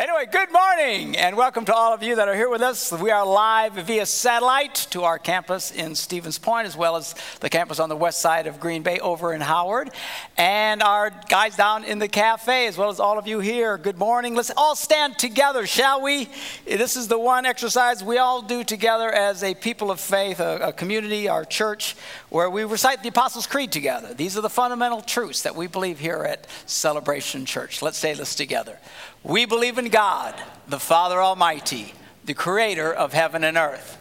Anyway, good morning and welcome to all of you that are here with us. We are live via satellite to our campus in Stevens Point, as well as the campus on the west side of Green Bay over in Howard. And our guys down in the cafe, as well as all of you here, good morning. Let's all stand together, shall we? This is the one exercise we all do together as a people of faith, a, a community, our church, where we recite the Apostles' Creed together. These are the fundamental truths that we believe here at Celebration Church. Let's say this together. We believe in God, the Father Almighty, the creator of heaven and earth.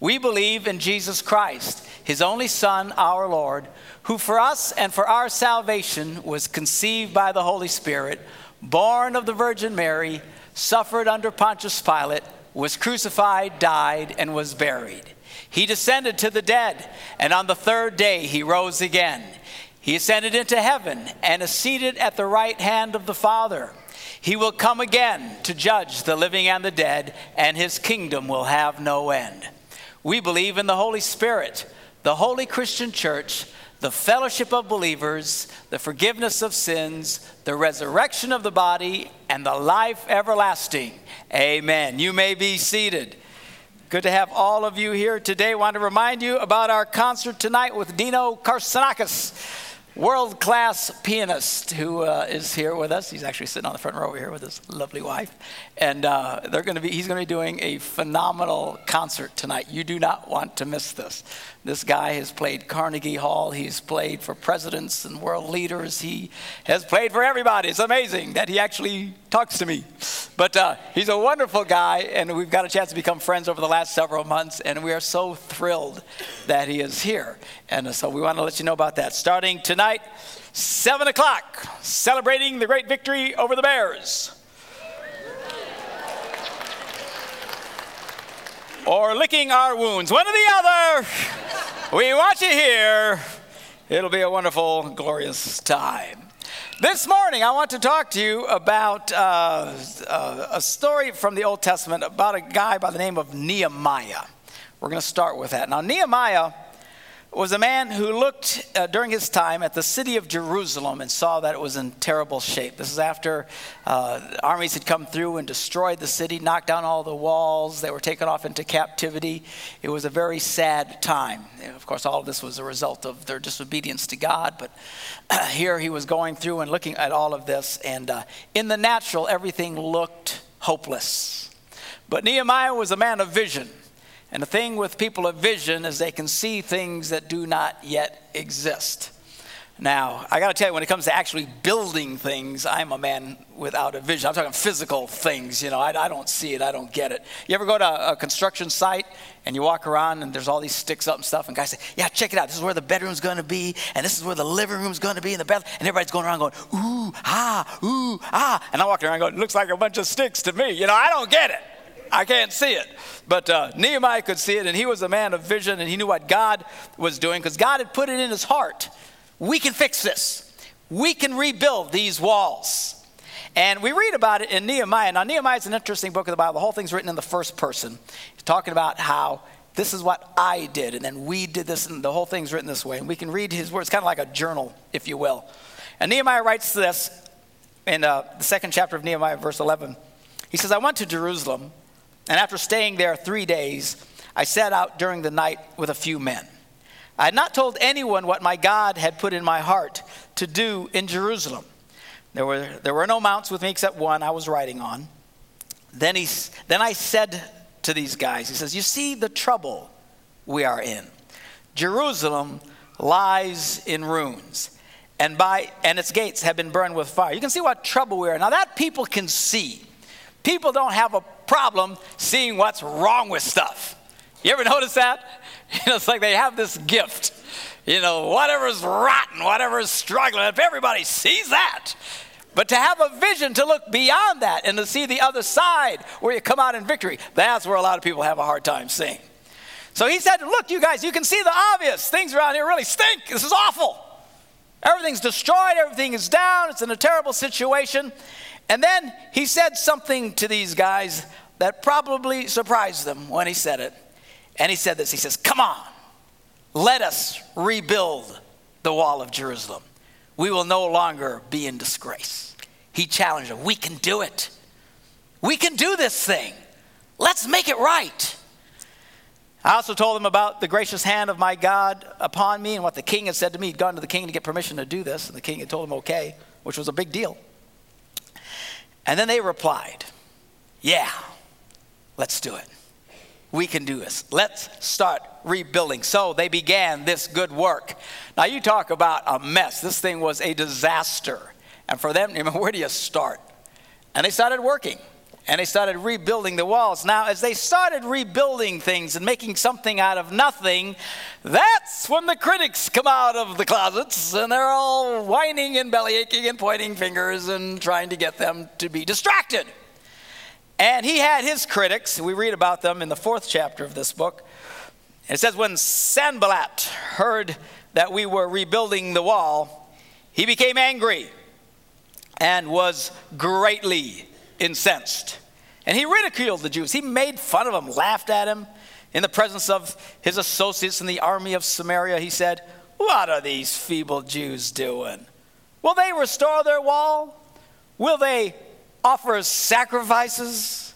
We believe in Jesus Christ, his only Son, our Lord, who for us and for our salvation was conceived by the Holy Spirit, born of the Virgin Mary, suffered under Pontius Pilate, was crucified, died, and was buried. He descended to the dead, and on the third day he rose again. He ascended into heaven and is seated at the right hand of the Father. He will come again to judge the living and the dead, and his kingdom will have no end. We believe in the Holy Spirit, the holy Christian church, the fellowship of believers, the forgiveness of sins, the resurrection of the body, and the life everlasting. Amen. You may be seated. Good to have all of you here today. Want to remind you about our concert tonight with Dino Kartsonakis world class pianist who uh, is here with us. He's actually sitting on the front row over here with his lovely wife. And uh, they're going to be, he's going to be doing a phenomenal concert tonight. You do not want to miss this. This guy has played Carnegie Hall, he's played for presidents and world leaders, he has played for everybody. It's amazing that he actually talks to me. But uh, he's a wonderful guy, and we've got a chance to become friends over the last several months, and we are so thrilled that he is here. And so we want to let you know about that. Starting tonight, 7 o'clock, celebrating the great victory over the Bears. Or licking our wounds, one or the other. We want you here. It'll be a wonderful, glorious time. This morning, I want to talk to you about uh, uh, a story from the Old Testament about a guy by the name of Nehemiah. We're going to start with that. Now, Nehemiah was a man who looked uh, during his time at the city of Jerusalem and saw that it was in terrible shape. This is after uh, armies had come through and destroyed the city, knocked down all the walls. They were taken off into captivity. It was a very sad time. Of course, all of this was a result of their disobedience to God. But uh, here he was going through and looking at all of this. And uh, in the natural, everything looked hopeless. But Nehemiah was a man of vision. And the thing with people of vision is they can see things that do not yet exist. Now, I got to tell you, when it comes to actually building things, I'm a man without a vision. I'm talking physical things. You know, I, I, don't see it, I don't get it. You ever go to a construction site and you walk around and there's all these sticks up and stuff, and guys say, "Yeah, check it out. This is where the bedroom's going to be, and this is where the living room's going to be, and the bathroom." And everybody's going around going, "Ooh, ah, ooh, ah," and I'm walking around going, looks like a bunch of sticks to me." You know, I don't get it. I can't see it. But uh, Nehemiah could see it, and he was a man of vision, and he knew what God was doing because God had put it in his heart. We can fix this, we can rebuild these walls. And we read about it in Nehemiah. Now, Nehemiah is an interesting book of the Bible. The whole thing's written in the first person. He's talking about how this is what I did, and then we did this, and the whole thing's written this way. And we can read his words, kind of like a journal, if you will. And Nehemiah writes this in uh, the second chapter of Nehemiah, verse 11. He says, I went to Jerusalem and after staying there three days, I set out during the night with a few men. I had not told anyone what my God had put in my heart to do in Jerusalem. There were, there were no mounts with me except one I was riding on. Then, he, then I said to these guys, He says, You see the trouble we are in. Jerusalem lies in ruins, and, by, and its gates have been burned with fire. You can see what trouble we are in. Now, that people can see. People don't have a problem seeing what's wrong with stuff. You ever notice that? You know, it's like they have this gift. You know, whatever's rotten, whatever's struggling, if everybody sees that. But to have a vision to look beyond that and to see the other side where you come out in victory, that's where a lot of people have a hard time seeing. So he said, Look, you guys, you can see the obvious. Things around here really stink. This is awful. Everything's destroyed, everything is down, it's in a terrible situation. And then he said something to these guys that probably surprised them when he said it. And he said this He says, Come on, let us rebuild the wall of Jerusalem. We will no longer be in disgrace. He challenged them. We can do it. We can do this thing. Let's make it right. I also told them about the gracious hand of my God upon me and what the king had said to me. He'd gone to the king to get permission to do this, and the king had told him okay, which was a big deal. And then they replied, Yeah, let's do it. We can do this. Let's start rebuilding. So they began this good work. Now, you talk about a mess. This thing was a disaster. And for them, where do you start? And they started working and they started rebuilding the walls. Now, as they started rebuilding things and making something out of nothing, that's when the critics come out of the closets and they're all whining and belly aching and pointing fingers and trying to get them to be distracted. And he had his critics. We read about them in the fourth chapter of this book. It says, When Sanballat heard that we were rebuilding the wall, he became angry and was greatly incensed. And he ridiculed the Jews. He made fun of them, laughed at him. In the presence of his associates in the army of Samaria, he said, What are these feeble Jews doing? Will they restore their wall? Will they offer sacrifices?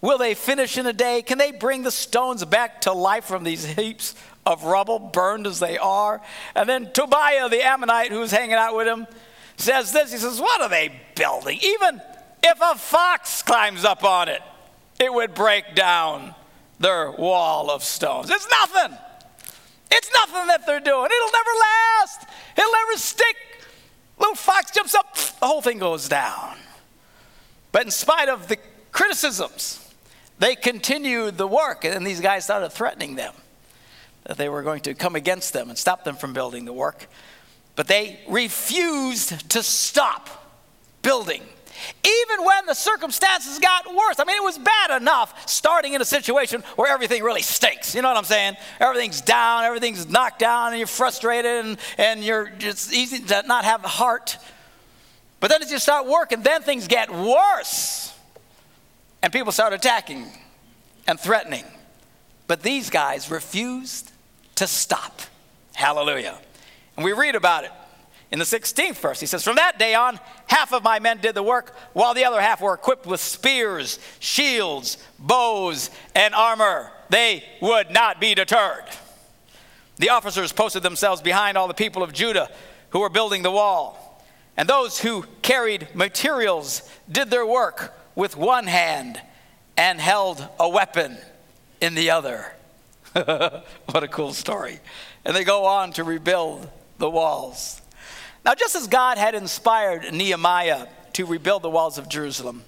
Will they finish in a day? Can they bring the stones back to life from these heaps of rubble, burned as they are? And then Tobiah, the Ammonite who's hanging out with him, says this. He says, What are they building? Even if a fox climbs up on it, it would break down their wall of stones. It's nothing. It's nothing that they're doing. It'll never last. It'll never stick. Little fox jumps up, the whole thing goes down. But in spite of the criticisms, they continued the work, and these guys started threatening them that they were going to come against them and stop them from building the work. But they refused to stop building even when the circumstances got worse. I mean, it was bad enough starting in a situation where everything really stinks. You know what I'm saying? Everything's down, everything's knocked down, and you're frustrated, and, and you're it's easy to not have heart. But then as you start working, then things get worse. And people start attacking and threatening. But these guys refused to stop. Hallelujah. And we read about it in the 16th verse. He says, From that day on, half of my men did the work, while the other half were equipped with spears, shields, bows, and armor. They would not be deterred. The officers posted themselves behind all the people of Judah who were building the wall. And those who carried materials did their work with one hand and held a weapon in the other. what a cool story. And they go on to rebuild the walls. Now, just as God had inspired Nehemiah to rebuild the walls of Jerusalem,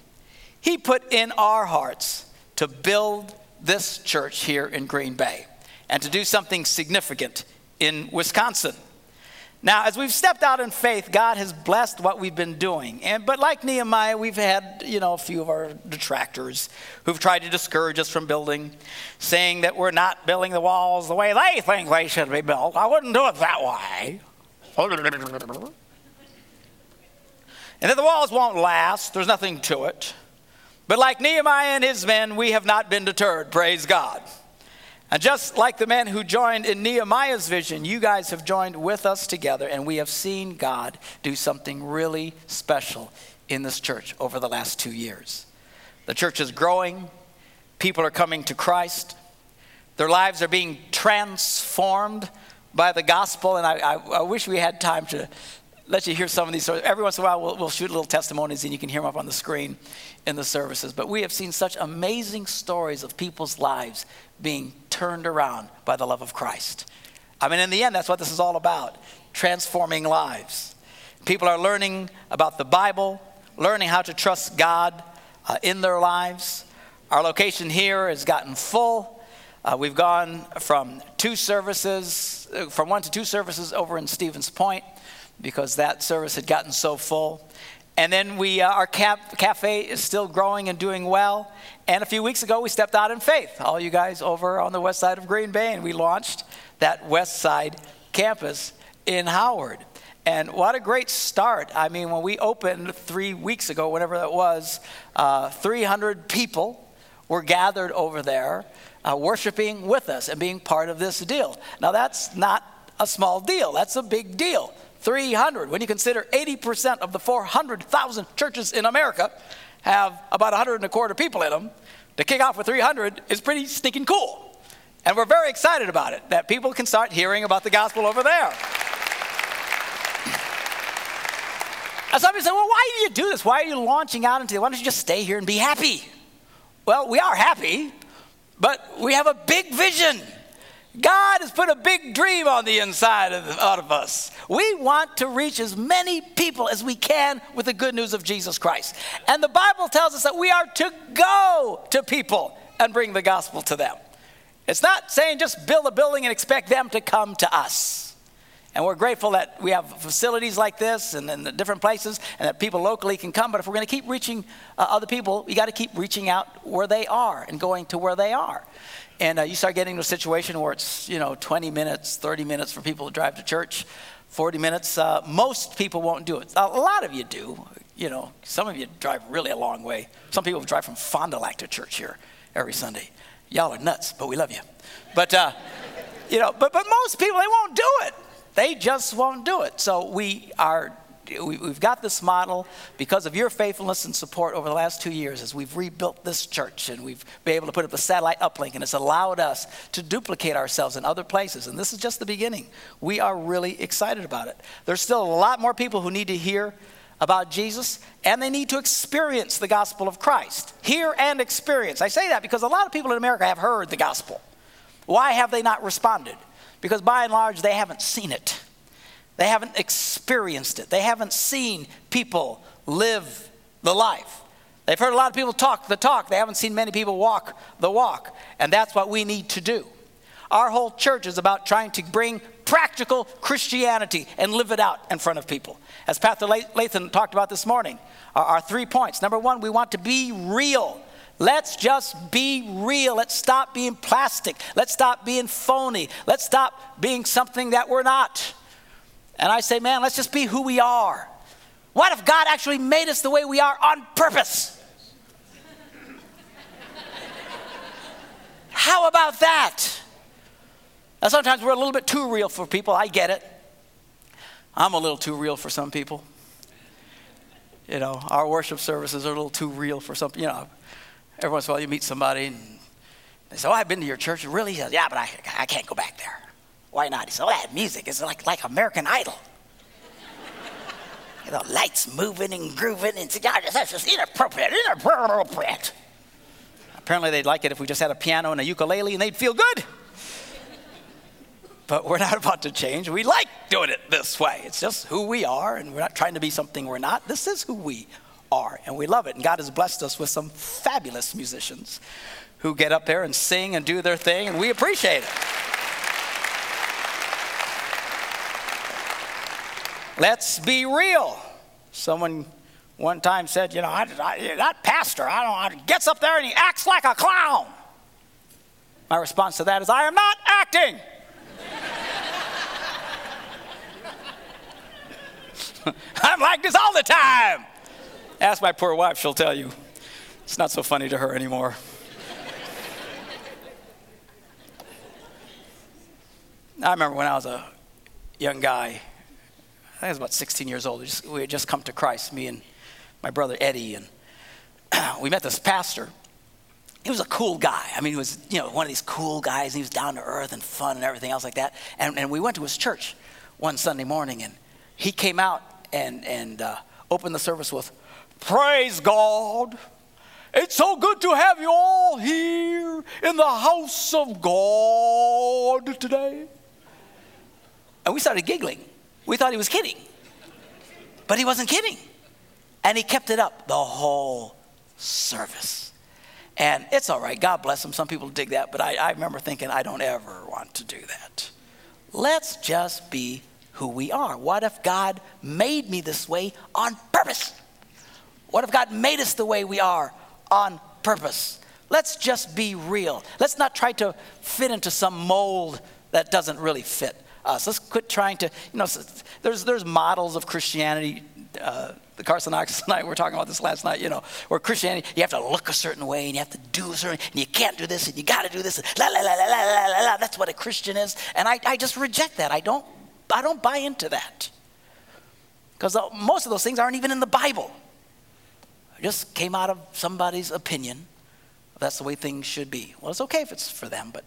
he put in our hearts to build this church here in Green Bay and to do something significant in Wisconsin. Now, as we've stepped out in faith, God has blessed what we've been doing. And, but like Nehemiah, we've had, you know, a few of our detractors who've tried to discourage us from building, saying that we're not building the walls the way they think they should be built. I wouldn't do it that way. And that the walls won't last, there's nothing to it. But like Nehemiah and his men, we have not been deterred, praise God. And just like the men who joined in Nehemiah's vision, you guys have joined with us together, and we have seen God do something really special in this church over the last two years. The church is growing, people are coming to Christ, their lives are being transformed by the gospel. And I, I, I, wish we had time to let you hear some of these stories. Every once in a while, we'll, we'll shoot little testimonies and you can hear them up on the screen in the services. But we have seen such amazing stories of people's lives being turned around by the love of Christ. I mean, in the end, that's what this is all about transforming lives. People are learning about the Bible, learning how to trust God uh, in their lives. Our location here has gotten full. Uh, we've gone from two services, uh, from one to two services over in Stevens Point because that service had gotten so full. And then we, uh, our cap- cafe is still growing and doing well. And a few weeks ago, we stepped out in faith. All you guys over on the west side of Green Bay, and we launched that west side campus in Howard. And what a great start. I mean, when we opened three weeks ago, whatever that was, uh, 300 people were gathered over there uh, worshiping with us and being part of this deal. Now, that's not a small deal, that's a big deal. 300, when you consider 80% of the 400,000 churches in America have about 100 and a quarter people in them to kick off with 300 is pretty stinking cool. And we're very excited about it, that people can start hearing about the gospel over there. And somebody said, Well, why do you do this? Why are you launching out into it? Why don't you just stay here and be happy? Well, we are happy, but we have a big vision. God has put a big dream on the inside of, out of us. We want to reach as many people as we can with the good news of Jesus Christ. And the Bible tells us that we are to go to people and bring the gospel to them. It's not saying just build a building and expect them to come to us. And we're grateful that we have facilities like this and in the different places and that people locally can come. But if we're going to keep reaching uh, other people, you got to keep reaching out where they are and going to where they are. And uh, you start getting to a situation where it's, you know, 20 minutes, 30 minutes for people to drive to church, 40 minutes. Uh, most people won't do it. A lot of you do. You know, some of you drive really a long way. Some people drive from Fond du Lac to church here every Sunday. Y'all are nuts, but we love you. But, uh, you know, but, but most people, they won't do it. They just won't do it. So we are we've got this model because of your faithfulness and support over the last two years as we've rebuilt this church and we've been able to put up a satellite uplink and it's allowed us to duplicate ourselves in other places. And this is just the beginning. We are really excited about it. There's still a lot more people who need to hear about Jesus and they need to experience the gospel of Christ. Hear and experience. I say that because a lot of people in America have heard the gospel. Why have they not responded? Because by and large, they haven't seen it. They haven't experienced it. They haven't seen people live the life. They've heard a lot of people talk the talk. They haven't seen many people walk the walk. And that's what we need to do. Our whole church is about trying to bring practical Christianity and live it out in front of people. As Pastor Lathan talked about this morning, our three points. Number one, we want to be real. Let's just be real. Let's stop being plastic. Let's stop being phony. Let's stop being something that we're not. And I say, man, let's just be who we are. What if God actually made us the way we are on purpose? How about that? Now, sometimes we're a little bit too real for people. I get it. I'm a little too real for some people. You know, our worship services are a little too real for some, you know, Every once in a while, you meet somebody and they say, Oh, I've been to your church. Really? Says, yeah, but I, I can't go back there. Why not? He said, Oh, that music is like, like American Idol. you know, lights moving and grooving, and that's just inappropriate, inappropriate. Apparently, they'd like it if we just had a piano and a ukulele and they'd feel good. But we're not about to change. We like doing it this way. It's just who we are, and we're not trying to be something we're not. This is who we are, and we love it. And God has blessed us with some fabulous musicians who get up there and sing and do their thing, and we appreciate it. Let's be real. Someone one time said, you know, I, I, that pastor, I don't know, gets up there and he acts like a clown. My response to that is, I am not acting. I'm like this all the time. Ask my poor wife, she'll tell you. It's not so funny to her anymore. I remember when I was a young guy, I think I was about 16 years old. We, had just come to Christ, me and my brother Eddie, and we met this pastor. He was a cool guy. I mean, he was, you know, one of these cool guys. He was down to earth and fun and everything else like that. And, and we went to his church one Sunday morning, and he came out and, and uh, opened the service with, Praise God. It's so good to have you all here in the house of God today. And we started giggling. We thought he was kidding. But he wasn't kidding. And he kept it up the whole service. And it's all right. God bless him. Some people dig that. But I, I remember thinking, I don't ever want to do that. Let's just be who we are. What if God made me this way on purpose? What if God made us the way we are on purpose? Let's just be real. Let's not try to fit into some mold that doesn't really fit us. Let's quit trying to, you know, there's, there's models of Christianity. Uh, Dino Kartsonakis and I were talking about this last night, you know, where Christianity, you have to look a certain way and you have to do a certain, and you can't do this and you got to do this. And la, la, la, la, la, la, la, That's what a Christian is. And I, I just reject that. I don't, I don't buy into that. Because most of those things aren't even in the Bible. Just came out of somebody's opinion. That's the way things should be. Well, it's okay if it's for them, but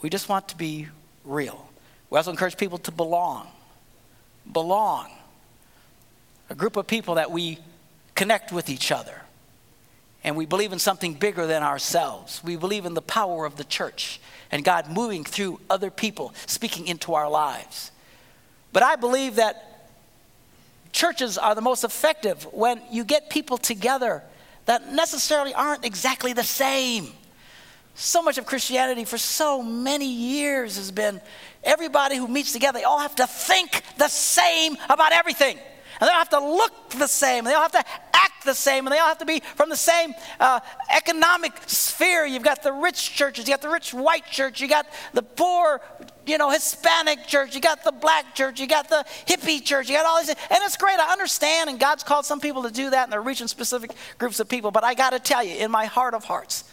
we just want to be real. We also encourage people to belong. Belong. A group of people that we connect with each other. And we believe in something bigger than ourselves. We believe in the power of the church and God moving through other people, speaking into our lives. But I believe that churches are the most effective when you get people together that necessarily aren't exactly the same. So much of Christianity for so many years has been everybody who meets together, they all have to think the same about everything. And they all have to look the same. They all have to act the same. And they all have to be from the same uh, economic sphere. You've got the rich churches. You got the rich white church. You got the poor, you know, Hispanic church. You got the black church. You got the hippie church. You got all these. And it's great. I understand. And God's called some people to do that. And they're reaching specific groups of people. But I got to tell you, in my heart of hearts,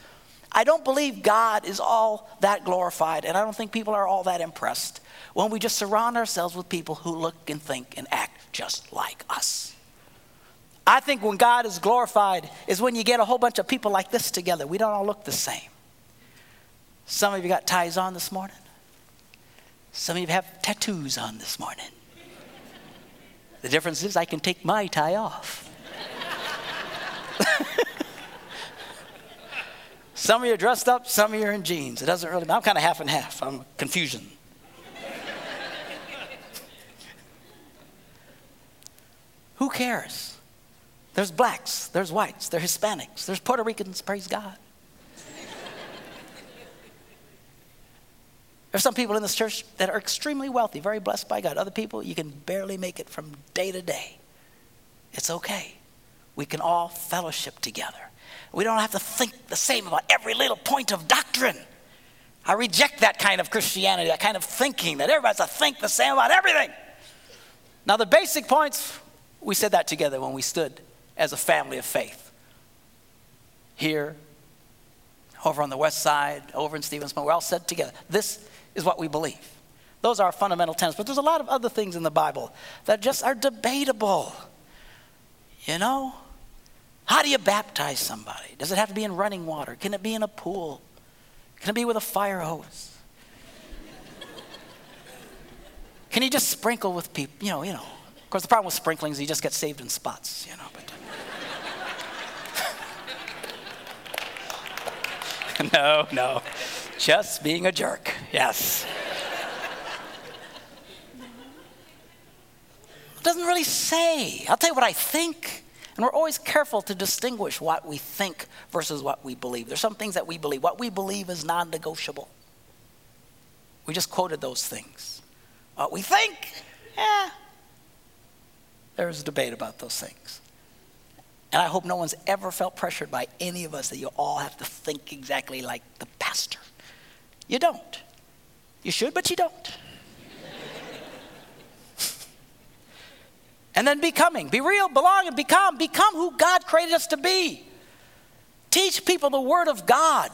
I don't believe God is all that glorified. And I don't think people are all that impressed when we just surround ourselves with people who look and think and act just like us. I think when God is glorified is when you get a whole bunch of people like this together. We don't all look the same. Some of you got ties on this morning. Some of you have tattoos on this morning. The difference is I can take my tie off. some of you are dressed up, some of you are in jeans. It doesn't really matter. I'm kind of half and half. I'm confusion. Who cares? There's blacks, there's whites, there's Hispanics, there's Puerto Ricans, praise God. There's some people in this church that are extremely wealthy, very blessed by God. Other people, you can barely make it from day to day. It's okay. We can all fellowship together. We don't have to think the same about every little point of doctrine. I reject that kind of Christianity, that kind of thinking that everybody's to think the same about everything. Now, the basic points we said that together when we stood as a family of faith. Here, over on the west side, over in Stevens Point, we're all said together, this is what we believe. Those are our fundamental tenets. But there's a lot of other things in the Bible that just are debatable. You know? How do you baptize somebody? Does it have to be in running water? Can it be in a pool? Can it be with a fire hose? Can you just sprinkle with people? You know, you know. Of course, the problem with sprinklings, you just get saved in spots, you know. But no, no, just being a jerk. Yes. it doesn't really say. I'll tell you what I think. And we're always careful to distinguish what we think versus what we believe. There's some things that we believe. What we believe is non negotiable. We just quoted those things. What we think, yeah, there's debate about those things. And I hope no one's ever felt pressured by any of us that you all have to think exactly like the pastor. You don't. You should, but you don't. and then becoming. Be real, belong, and become. Become who God created us to be. Teach people the Word of God,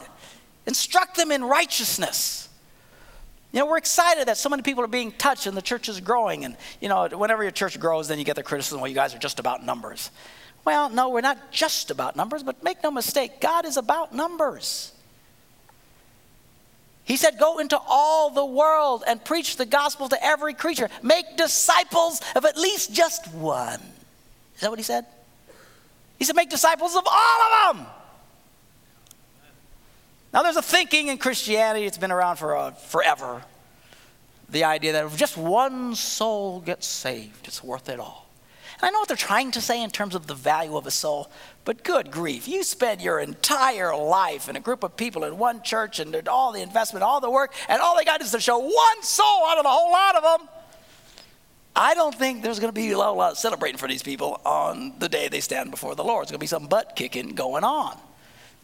instruct them in righteousness. You know, we're excited that so many people are being touched and the church is growing. And, you know, whenever your church grows, then you get the criticism, well, you guys are just about numbers. Well, no, we're not just about numbers, but make no mistake, God is about numbers. He said, Go into all the world and preach the gospel to every creature. Make disciples of at least just one. Is that what he said? He said, Make disciples of all of them. Now, there's a thinking in Christianity, it's been around for uh, forever. The idea that if just one soul gets saved, it's worth it all. And I know what they're trying to say in terms of the value of a soul, but good grief, you spend your entire life in a group of people in one church and did all the investment, all the work, and all they got is to show one soul out of the whole lot of them. I don't think there's going to be a lot of celebrating for these people on the day they stand before the Lord. It's going to be some butt kicking going on.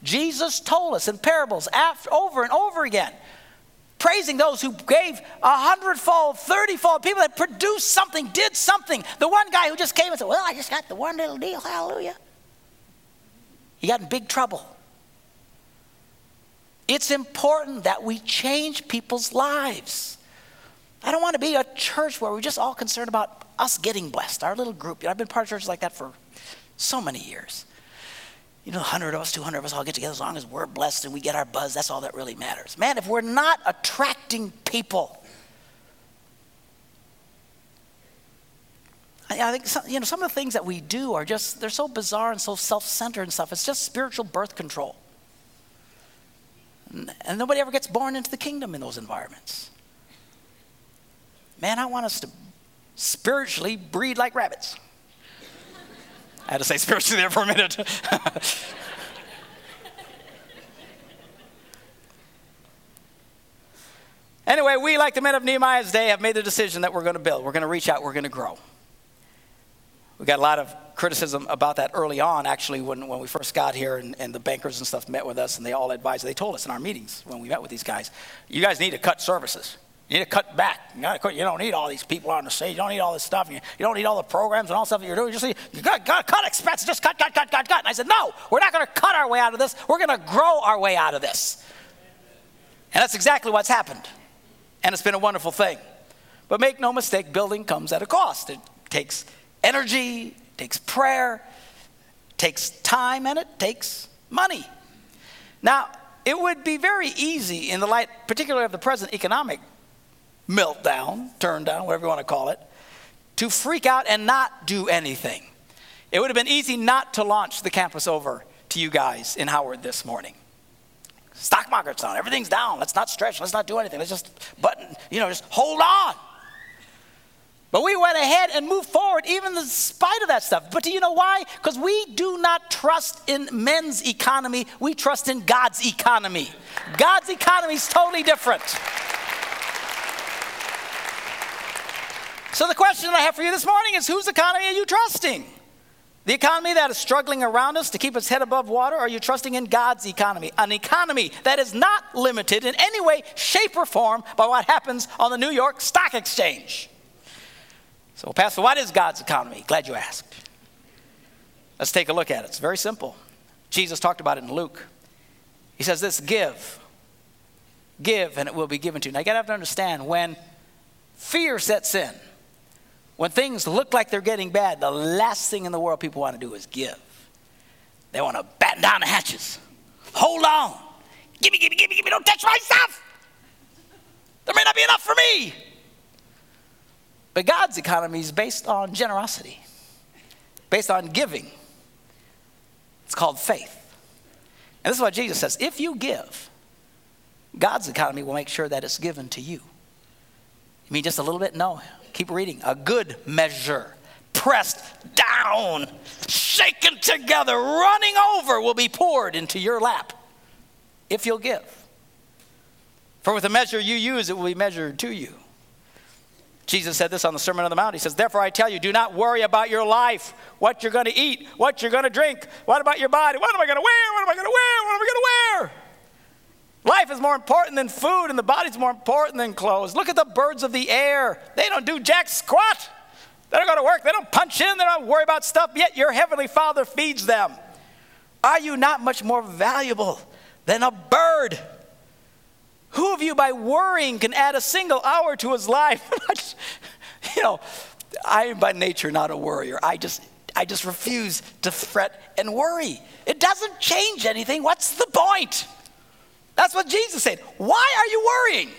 Jesus told us in parables after, over and over again, praising those who gave a hundredfold, thirtyfold, people that produced something, did something. The one guy who just came and said, Well, I just got the one little deal, hallelujah. He got in big trouble. It's important that we change people's lives. I don't want to be a church where we're just all concerned about us getting blessed, our little group. I've been part of churches like that for so many years. You know, 100 of us, 200 of us all get together as long as we're blessed and we get our buzz. That's all that really matters. Man, if we're not attracting people, I, think some, you know some of the things that we do are just they're so bizarre and so self-centered and stuff. It's just spiritual birth control, and, and nobody ever gets born into the kingdom in those environments. Man, I want us to spiritually breed like rabbits. I had to say spiritually there for a minute. anyway, we, like the men of Nehemiah's day, have made the decision that we're going to build. We're going to reach out. We're going to grow. We got a lot of criticism about that early on, actually, when, when we first got here and, and the bankers and stuff met with us and they all advised. They told us in our meetings when we met with these guys, you guys need to cut services. You need to cut back. You, don't need all these people on the stage. You don't need all this stuff. You, you don't need all the programs and all the stuff that you're doing. You just need, you got to cut expenses. Just cut, cut, cut, cut, cut. And I said, no, we're not going to cut our way out of this. We're going to grow our way out of this. And that's exactly what's happened. And it's been a wonderful thing. But make no mistake, building comes at a cost. It takes energy, it takes prayer, it takes time, and it takes money. Now, it would be very easy in the light, particularly of the present economic meltdown, turn down, whatever you want to call it, to freak out and not do anything. It would have been easy not to launch the campus over to you guys in Howard this morning. Stock market's down, everything's down. Let's not stretch, let's not do anything. Let's just button, you know, just hold on. But we went ahead and moved forward, even in spite of that stuff. But do you know why? Because we do not trust in men's economy, we trust in God's economy. God's economy is totally different. So the question that I have for you this morning is whose economy are you trusting? The economy that is struggling around us to keep its head above water, or are you trusting in God's economy? An economy that is not limited in any way, shape, or form by what happens on the New York Stock Exchange. So, Pastor, what is God's economy? Glad you asked. Let's take a look at it. It's very simple. Jesus talked about it in Luke. He says this give, give, and it will be given to you. Now, you got to have to understand when fear sets in, when things look like they're getting bad, the last thing in the world people want to do is give. They want to batten down the hatches. Hold on. Give me, give me, give me, give me. Don't touch my stuff. There may not be enough for me. But God's economy is based on generosity, based on giving. It's called faith. And this is what Jesus says if you give, God's economy will make sure that it's given to you. You mean just a little bit? No. Keep reading. A good measure, pressed down, shaken together, running over, will be poured into your lap if you'll give. For with the measure you use, it will be measured to you. Jesus said this on the Sermon on the Mount. He says, Therefore, I tell you, do not worry about your life, what you're going to eat, what you're going to drink. What about your body? What am I going to wear? What am I going to wear? What am I going to wear? Life is more important than food, and the body's more important than clothes. Look at the birds of the air. They don't do jack squat. They don't go to work. They don't punch in. They don't worry about stuff, yet your heavenly Father feeds them. Are you not much more valuable than a bird? Who of you, by worrying, can add a single hour to his life? you know, I am by nature not a worrier. I just, I just refuse to fret and worry. It doesn't change anything. What's the point? That's what Jesus said. Why are you worrying?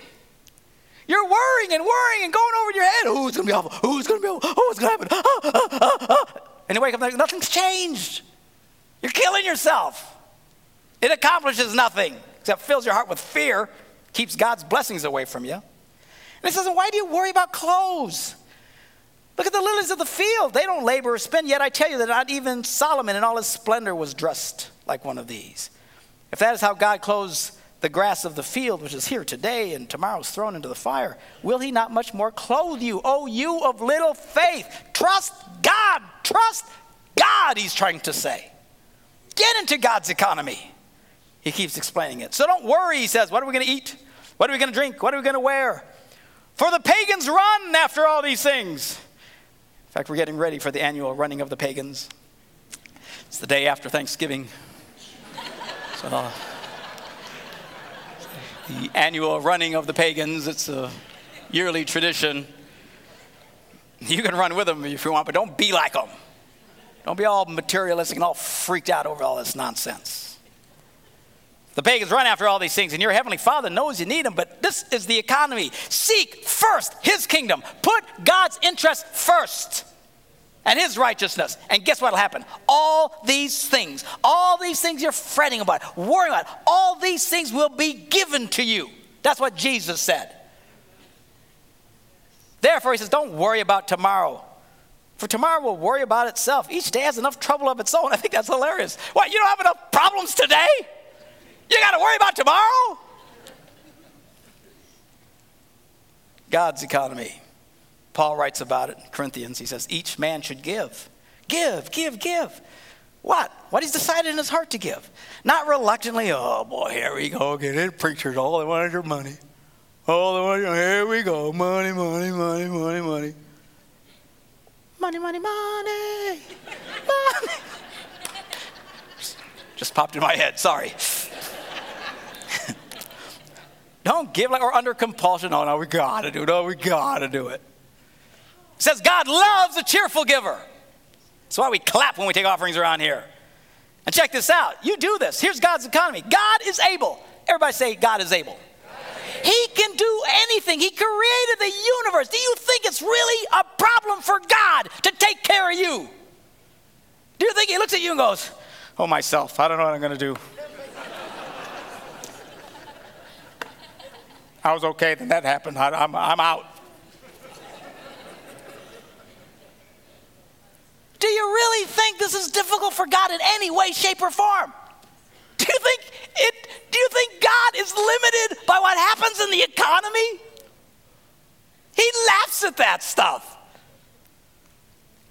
You're worrying and worrying and going over your head. Oh, it's going to be awful. Oh, it's going to be awful. Oh, what's going to happen? Ah, ah. And you wake up and nothing's changed. You're killing yourself. It accomplishes nothing except fills your heart with fear keeps God's blessings away from you. And he says, Why do you worry about clothes? Look at the lilies of the field. They don't labor or spin, yet I tell you that not even Solomon in all his splendor was dressed like one of these. If that is how God clothes the grass of the field, which is here today and tomorrow is thrown into the fire, will he not much more clothe you, O you of little faith? Trust God. Trust God, he's trying to say. Get into God's economy. He keeps explaining it. So don't worry, he says. What are we going to eat? What are we going to drink? What are we going to wear? For the pagans run after all these things. In fact, we're getting ready for the annual running of the pagans. It's the day after Thanksgiving. so, the annual running of the pagans, it's a yearly tradition. You can run with them if you want, but don't be like them. Don't be all materialistic and all freaked out over all this nonsense. The pagans run after all these things, and your heavenly Father knows you need them, but this is the economy. Seek first His kingdom, put God's interest first and His righteousness. And guess what will happen? All these things, all these things you're fretting about, worrying about, all these things will be given to you. That's what Jesus said. Therefore, He says, don't worry about tomorrow. For tomorrow will worry about itself. Each day has enough trouble of its own. I think that's hilarious. What, you don't have enough problems today? You got to worry about tomorrow? God's economy. Paul writes about it in Corinthians. He says, each man should give. Give, give, give. What? What he's decided in his heart to give. Not reluctantly, oh boy, here we go again. It preachers, all they want is your money. All they want, here we go. Money, money, money, money, money. Money, money, money. money. Just popped in my head, sorry. Don't give like we're under compulsion. Oh, no, we gotta do it. No, we gotta do it. It says God loves a cheerful giver. That's why we clap when we take offerings around here. And check this out. You do this. Here's God's economy. God is able. Everybody say, God is able. He can do anything. He created the universe. Do you think it's really a problem for God to take care of you? Do you think He looks at you and goes, Oh, myself, I don't know what I'm going to do. I was okay, then that happened. I, I'm out. Do you really think this is difficult for God in any way, shape, or form? Do you think it do you think God is limited by what happens in the economy? He laughs at that stuff.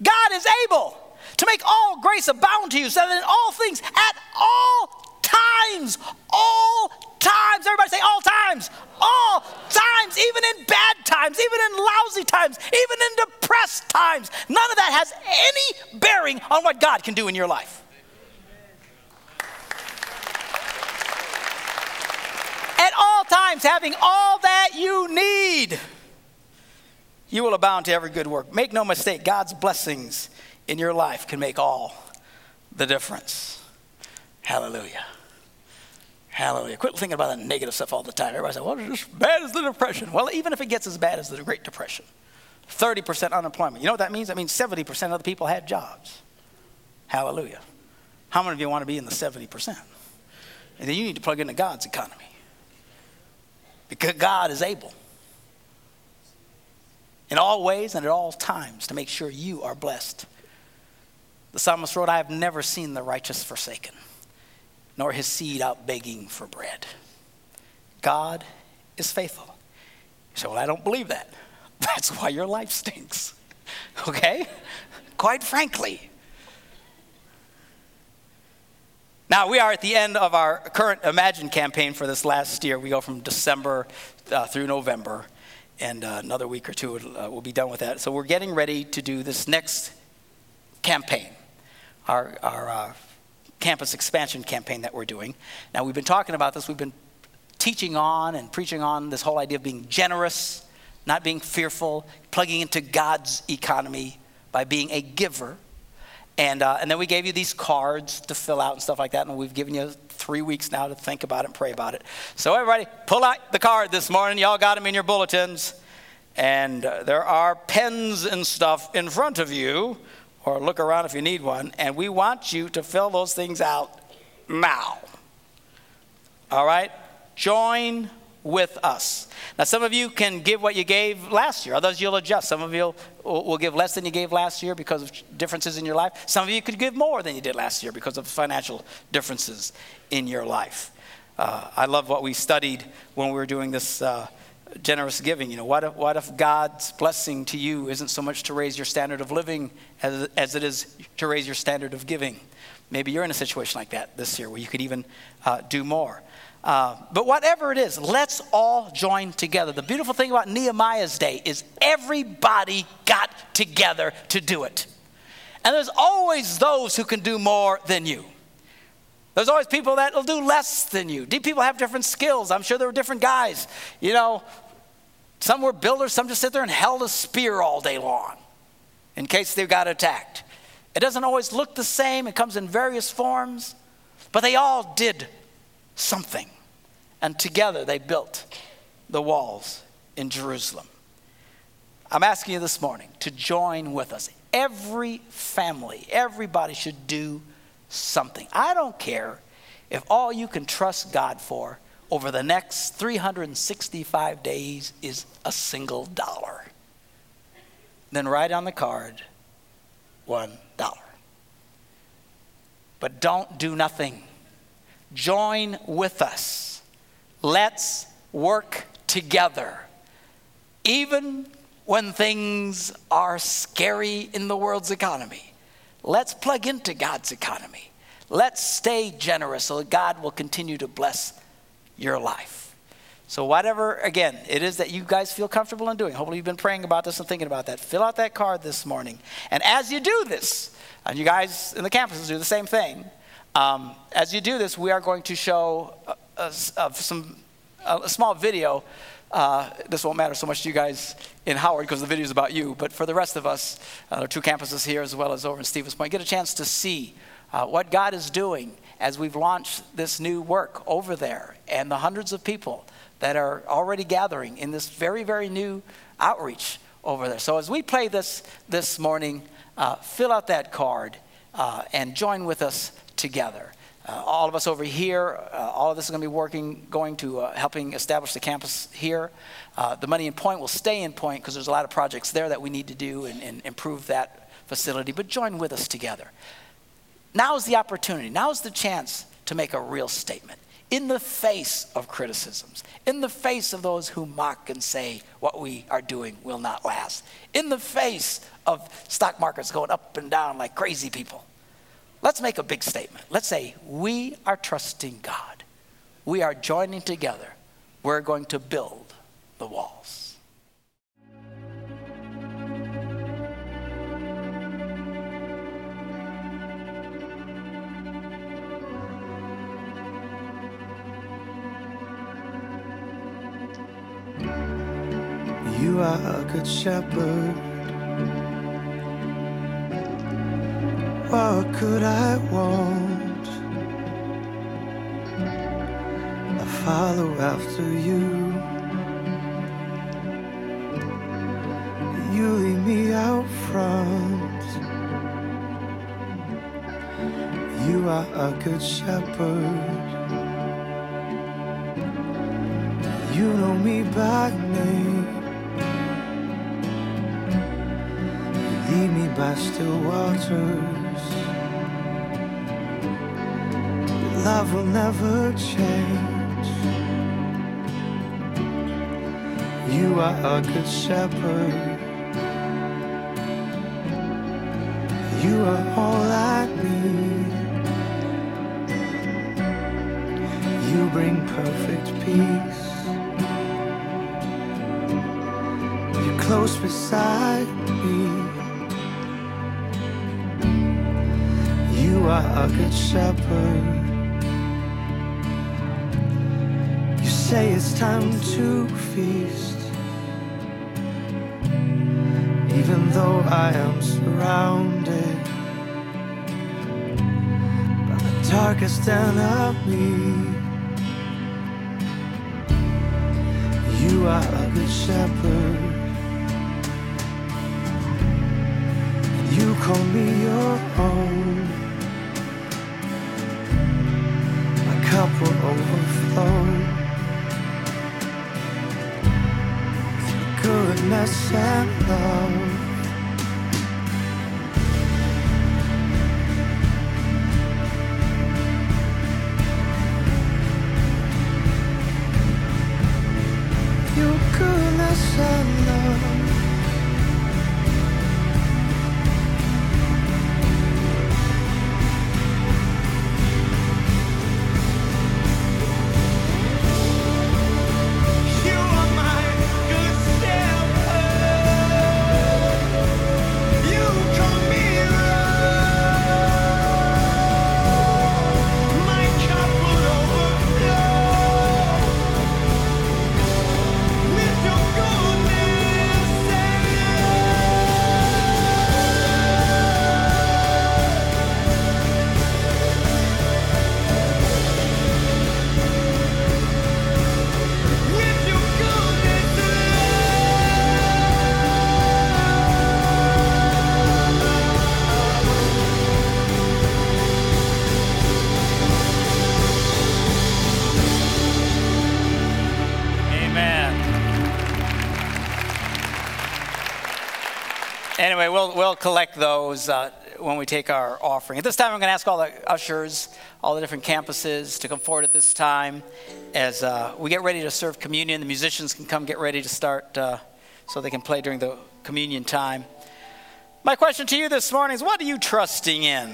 God is able to make all grace abound to you so that in all things at all times all times. Everybody say all times. All times, even in bad times, even in lousy times, even in depressed times. None of that has any bearing on what God can do in your life. At all times, having all that you need, you will abound to every good work. Make no mistake, God's blessings in your life can make all the difference. Hallelujah. Hallelujah. Quit thinking about the negative stuff all the time. Everybody says, well, it's as bad as the Depression. Well, even if it gets as bad as the Great Depression, 30% unemployment. You know what that means? That means 70% of the people had jobs. Hallelujah. How many of you want to be in the 70%? And then you need to plug into God's economy. Because God is able in all ways and at all times to make sure you are blessed. The psalmist wrote, I have never seen the righteous forsaken nor his seed out begging for bread. God is faithful. You say, Well, I don't believe that. That's why your life stinks. Okay? Quite frankly. Now, we are at the end of our current Imagine campaign for this last year. We go from December uh, through November, and uh, another week or two uh, we'll be done with that. So, we're getting ready to do this next campaign, our, our uh, campus expansion campaign that we're doing. Now, we've been talking about this. We've been teaching on and preaching on this whole idea of being generous, not being fearful, plugging into God's economy by being a giver. And, uh, and then we gave you these cards to fill out and stuff like that. And we've given you three weeks now to think about it and pray about it. So, everybody, pull out the card this morning. Y'all got them in your bulletins. And uh, there are pens and stuff in front of you or look around if you need one, and we want you to fill those things out now. All right? Join with us. Now, some of you can give what you gave last year, others you'll adjust. Some of you will give less than you gave last year because of differences in your life. Some of you could give more than you did last year because of financial differences in your life. Uh, I love what we studied when we were doing this. Uh, generous giving. You know, what if, what if God's blessing to you isn't so much to raise your standard of living as, as it is to raise your standard of giving? Maybe you're in a situation like that this year where you could even uh, do more. Uh, but whatever it is, let's all join together. The beautiful thing about Nehemiah's day is everybody got together to do it. And there's always those who can do more than you. There's always people that will do less than you. People have different skills. I'm sure there were different guys. You know, some were builders, some just sit there and held a spear all day long in case they got attacked. It doesn't always look the same, it comes in various forms, but they all did something. And together they built the walls in Jerusalem. I'm asking you this morning to join with us. Every family, everybody should do something. I don't care if all you can trust God for over the next 365 days is a single dollar. Then write on the card $1. But don't do nothing. Join with us. Let's work together. Even when things are scary in the world's economy, let's plug into God's economy. Let's stay generous so God will continue to bless your life. So, whatever, again, it is that you guys feel comfortable in doing, hopefully you've been praying about this and thinking about that. Fill out that card this morning. And as you do this, and you guys in the campuses do the same thing, um, as you do this, we are going to show a, a, a some, a small video. Uh, this won't matter so much to you guys in Howard because the video is about you, but for the rest of us, uh, two campuses here as well as over in Stevens Point, get a chance to see uh, what God is doing as we've launched this new work over there and the hundreds of people that are already gathering in this very, very new outreach over there. So as we play this this morning, uh, fill out that card uh, and join with us together. Uh, all of us over here, uh, all of this is going to be working, going to uh, helping establish the campus here. Uh, the money in Point will stay in Point because there's a lot of projects there that we need to do and, and improve that facility. But join with us together. Now is the opportunity, now is the chance to make a real statement in the face of criticisms, in the face of those who mock and say what we are doing will not last, in the face of stock markets going up and down like crazy people. Let's make a big statement. Let's say, We are trusting God. We are joining together. We're going to build the walls. You are a good shepherd. What could I want? I follow after you. You lead me out front. You are a good shepherd. You know me by name. Lead me by still waters. Love will never change. You are a good shepherd. You are all I need. You bring perfect peace. You're close beside me. You are a good shepherd. You say it's time to feast. Even though I am surrounded by the darkest enemy, you are a good shepherd. You call me your own. Cup will overflow. Goodness and love. We'll, we'll collect those uh, when we take our offering. At this time, I'm going to ask all the ushers, all the different campuses to come forward at this time as uh, we get ready to serve communion. The musicians can come get ready to start uh, so they can play during the communion time. My question to you this morning is what are you trusting in?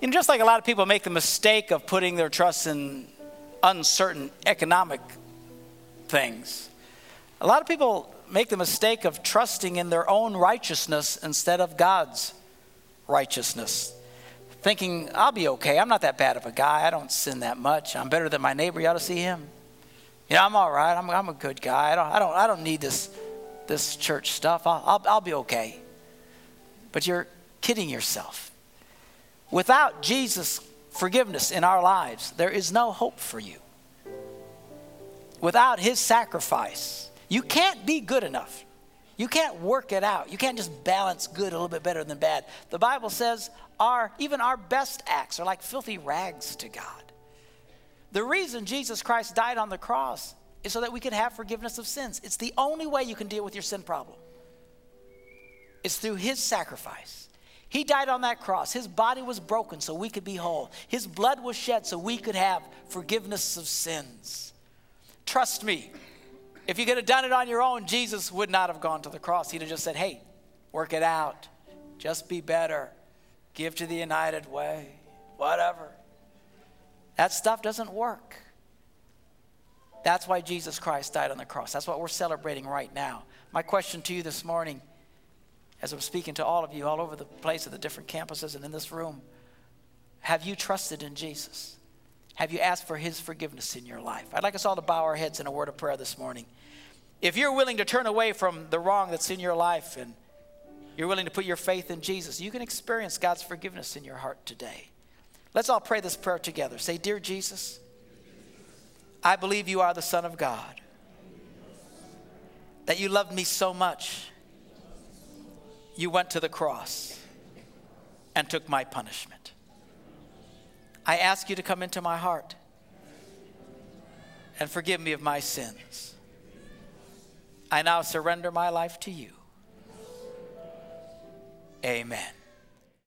You know, just like a lot of people make the mistake of putting their trust in uncertain economic things, a lot of people make the mistake of trusting in their own righteousness instead of God's righteousness. Thinking, I'll be okay. I'm not that bad of a guy. I don't sin that much. I'm better than my neighbor. You ought to see him. You know, I'm all right. I'm, I'm a good guy. I don't, I don't, I don't need this, this church stuff. I'll, I'll, I'll be okay. But you're kidding yourself. Without Jesus' forgiveness in our lives, there is no hope for you. Without his sacrifice, you can't be good enough. You can't work it out. You can't just balance good a little bit better than bad. The Bible says our even our best acts are like filthy rags to God. The reason Jesus Christ died on the cross is so that we could have forgiveness of sins. It's the only way you can deal with your sin problem. It's through his sacrifice. He died on that cross. His body was broken so we could be whole. His blood was shed so we could have forgiveness of sins. Trust me, if you could have done it on your own, Jesus would not have gone to the cross. He'd have just said, hey, work it out. Just be better. Give to the United Way. Whatever. That stuff doesn't work. That's why Jesus Christ died on the cross. That's what we're celebrating right now. My question to you this morning, as I'm speaking to all of you all over the place at the different campuses and in this room, have you trusted in Jesus? Have you asked for His forgiveness in your life? I'd like us all to bow our heads in a word of prayer this morning. If you're willing to turn away from the wrong that's in your life and you're willing to put your faith in Jesus, you can experience God's forgiveness in your heart today. Let's all pray this prayer together. Say, Dear Jesus, I believe you are the Son of God, that you loved me so much, you went to the cross and took my punishment. I ask you to come into my heart and forgive me of my sins. I now surrender my life to you. Amen.